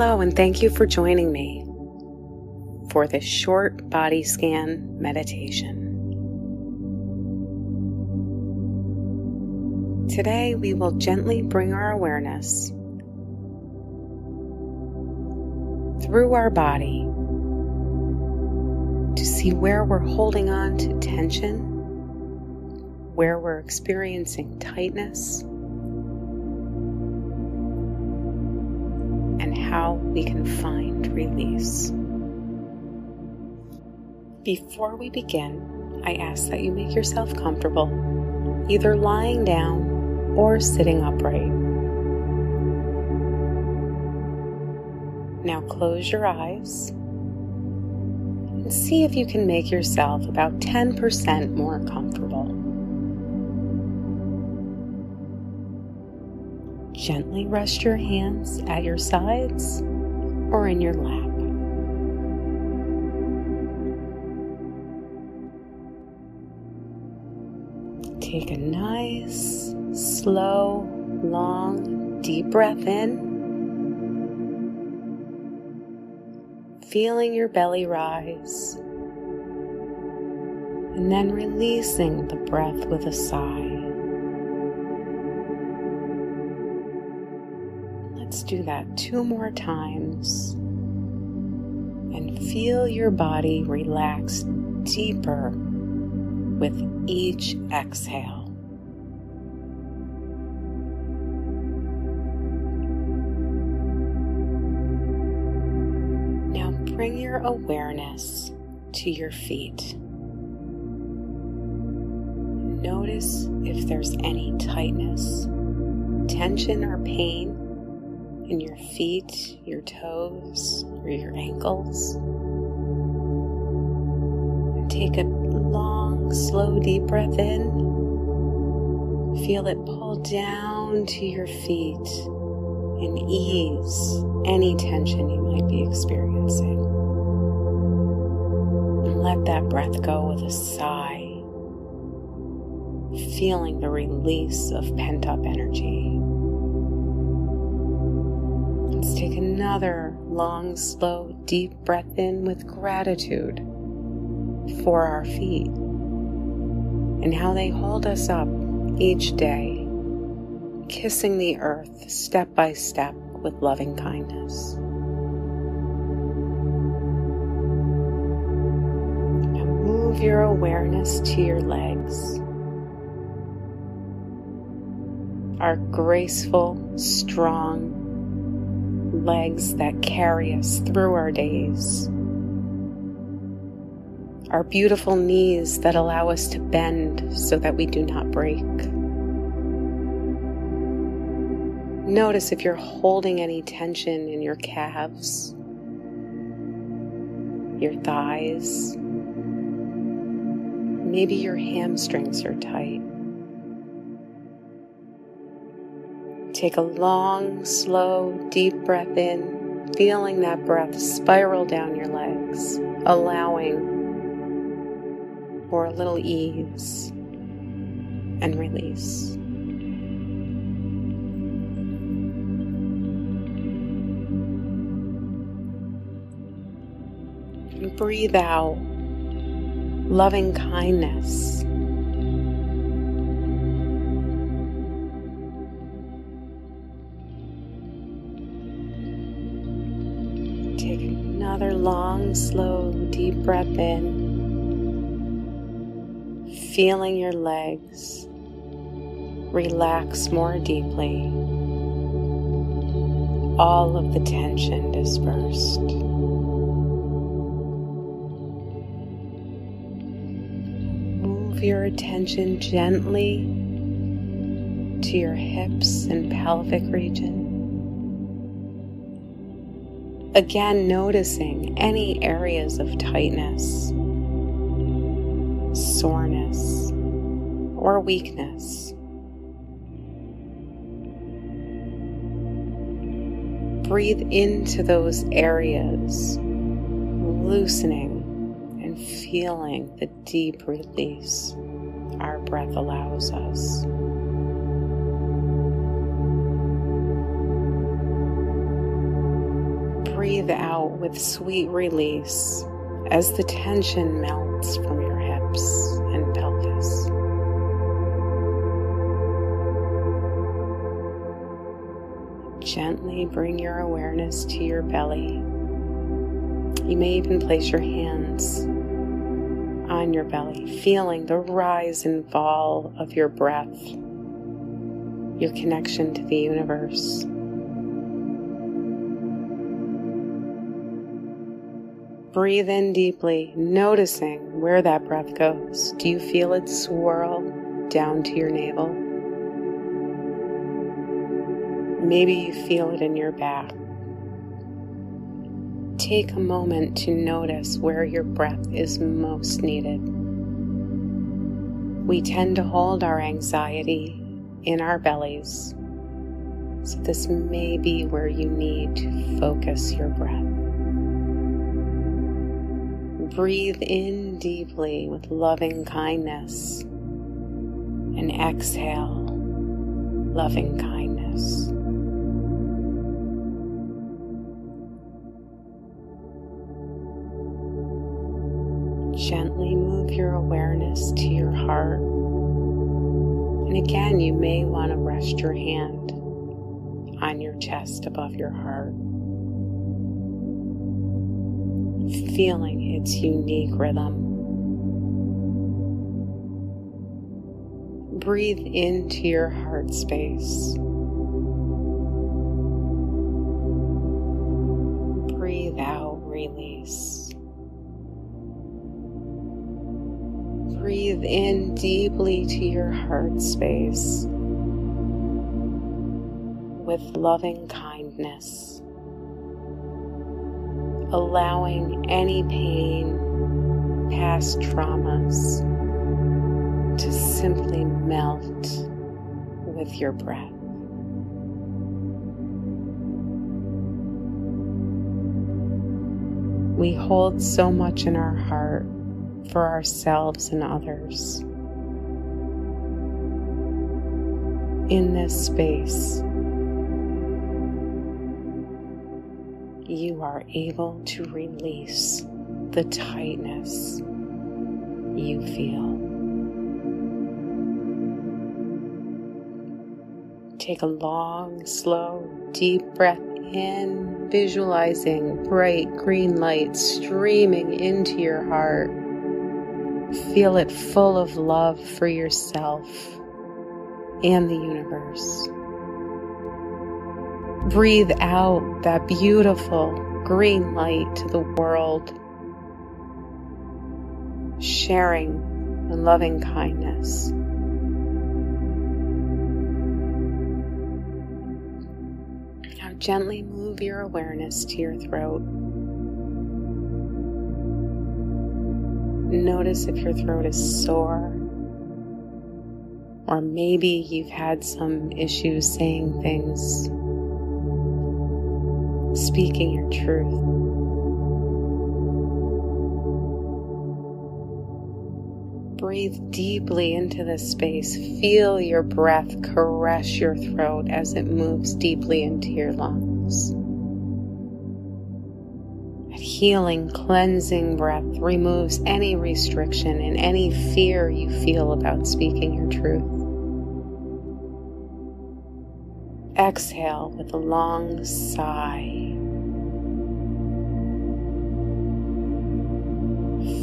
Hello, and thank you for joining me for this short body scan meditation. Today, we will gently bring our awareness through our body to see where we're holding on to tension, where we're experiencing tightness, we can find release. Before we begin, I ask that you make yourself comfortable, either lying down or sitting upright. Now close your eyes and see if you can make yourself about 10% more comfortable. Gently rest your hands at your sides or in your lap. Take a nice slow, long, deep breath in. Feeling your belly rise. And then releasing the breath with a sigh. Do that two more times. And feel your body relax deeper with each exhale. Now bring your awareness to your feet. Notice if there's any tightness, tension, or pain in your feet, your toes, or your ankles. And take a long, slow, deep breath in. Feel it pull down to your feet and ease any tension you might be experiencing let that breath go with a sigh, feeling the release of pent up energy. Take another long, slow, deep breath in with gratitude for our feet and how they hold us up each day, kissing the earth step by step with loving kindness. Move your awareness to your legs. Our graceful, strong legs that carry us through our days. Our beautiful knees that allow us to bend so that we do not break. Notice if you're holding any tension in your calves, your thighs, Maybe your hamstrings are tight. Take a long, slow, deep breath in, feeling that breath spiral down your legs, allowing for a little ease and release. breathe out loving kindness. Long, slow, deep breath in, feeling your legs relax more deeply, all of the tension dispersed. move your attention gently to your hips and pelvic region. Again, noticing any areas of tightness, soreness, or weakness. Breathe into those areas, loosening and feeling the deep release our breath allows us. Breathe out with sweet release as the tension melts from your hips and pelvis. Gently bring your awareness to your belly. You may even place your hands on your belly, feeling the rise and fall of your breath, your connection to the universe. Breathe in deeply, noticing where that breath goes. Do you feel it swirl down to your navel? Maybe you feel it in your back. Take a moment to notice where your breath is most needed. We tend to hold our anxiety in our bellies, so this may be where you need to focus your breath. Breathe in deeply with loving kindness and exhale loving kindness. Gently move your awareness to your heart. And again, you may want to rest your hand on your chest above your heart feeling its unique rhythm. Breathe into your heart space. Breathe out, release. Breathe in deeply to your heart space with loving kindness allowing any pain, past traumas to simply melt with your breath. We hold so much in our heart for ourselves and others. In this space, you are able to release the tightness you feel. Take a long, slow, deep breath in, visualizing bright green light streaming into your heart. Feel it full of love for yourself and the universe. Breathe out that beautiful green light to the world, sharing and loving kindness. Now, gently move your awareness to your throat. Notice if your throat is sore, or maybe you've had some issues saying things speaking your truth. Breathe deeply into this space. Feel your breath caress your throat as it moves deeply into your lungs. That healing, cleansing breath removes any restriction and any fear you feel about speaking your truth. Exhale with a long sigh.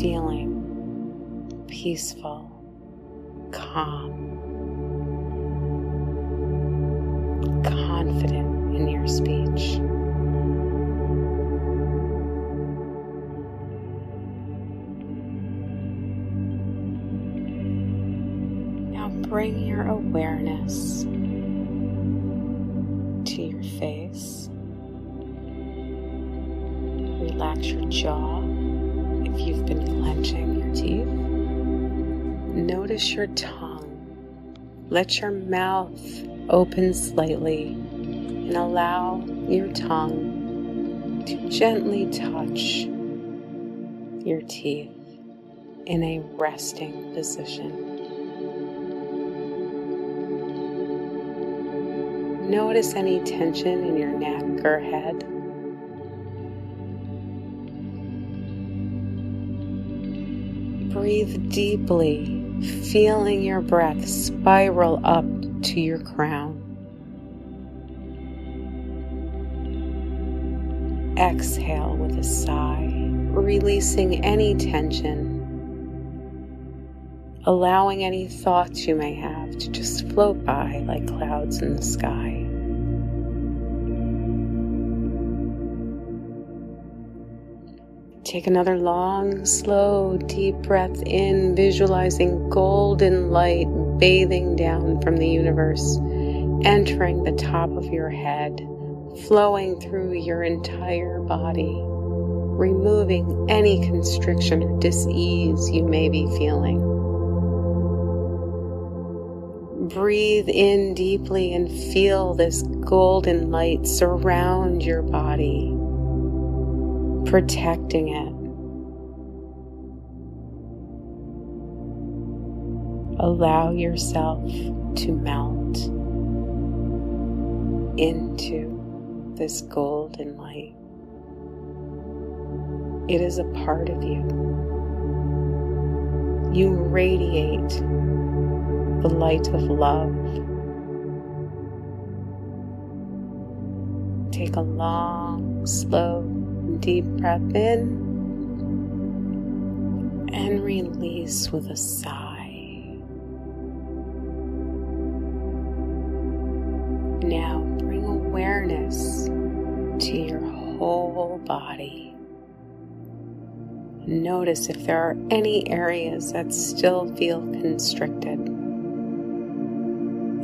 Feeling peaceful, calm, confident in your speech. Now bring your awareness Your jaw if you've been clenching your teeth. Notice your tongue. Let your mouth open slightly and allow your tongue to gently touch your teeth in a resting position. Notice any tension in your neck or head. Breathe deeply, feeling your breath spiral up to your crown. Exhale with a sigh, releasing any tension, allowing any thoughts you may have to just float by like clouds in the sky. Take another long, slow, deep breath in, visualizing golden light bathing down from the universe, entering the top of your head, flowing through your entire body, removing any constriction or dis-ease you may be feeling. Breathe in deeply and feel this golden light surround your body protecting it. Allow yourself to melt into this golden light. It is a part of you. You radiate the light of love. Take a long, slow deep breath in and release with a sigh. Now bring awareness to your whole body. Notice if there are any areas that still feel constricted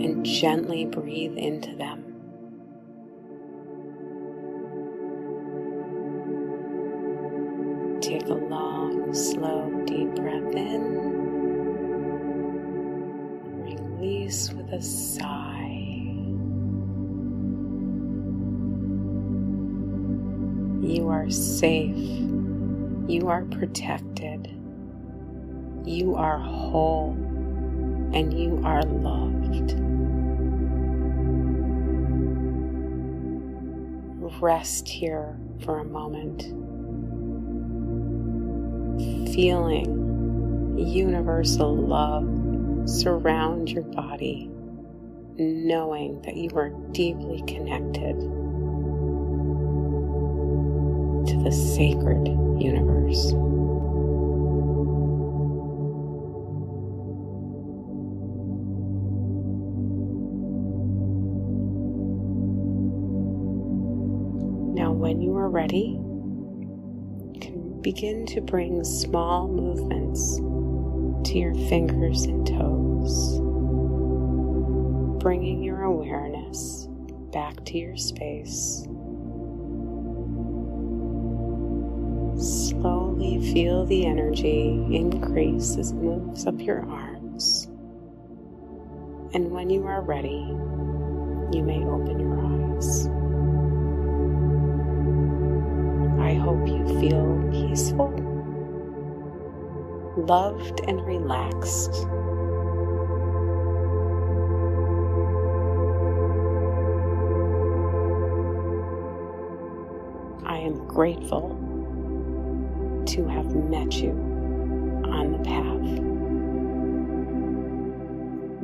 and gently breathe into them. Take a long, slow, deep breath in. Release with a sigh. You are safe. You are protected. You are whole. And you are loved. Rest here for a moment feeling universal love surround your body, knowing that you are deeply connected to the sacred universe. Now, when you are ready, begin to bring small movements to your fingers and toes, bringing your awareness back to your space. Slowly feel the energy increase as it moves up your arms. And when you are ready, you may open your eyes. Hope you feel peaceful, loved, and relaxed. I am grateful to have met you on the path.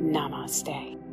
Namaste.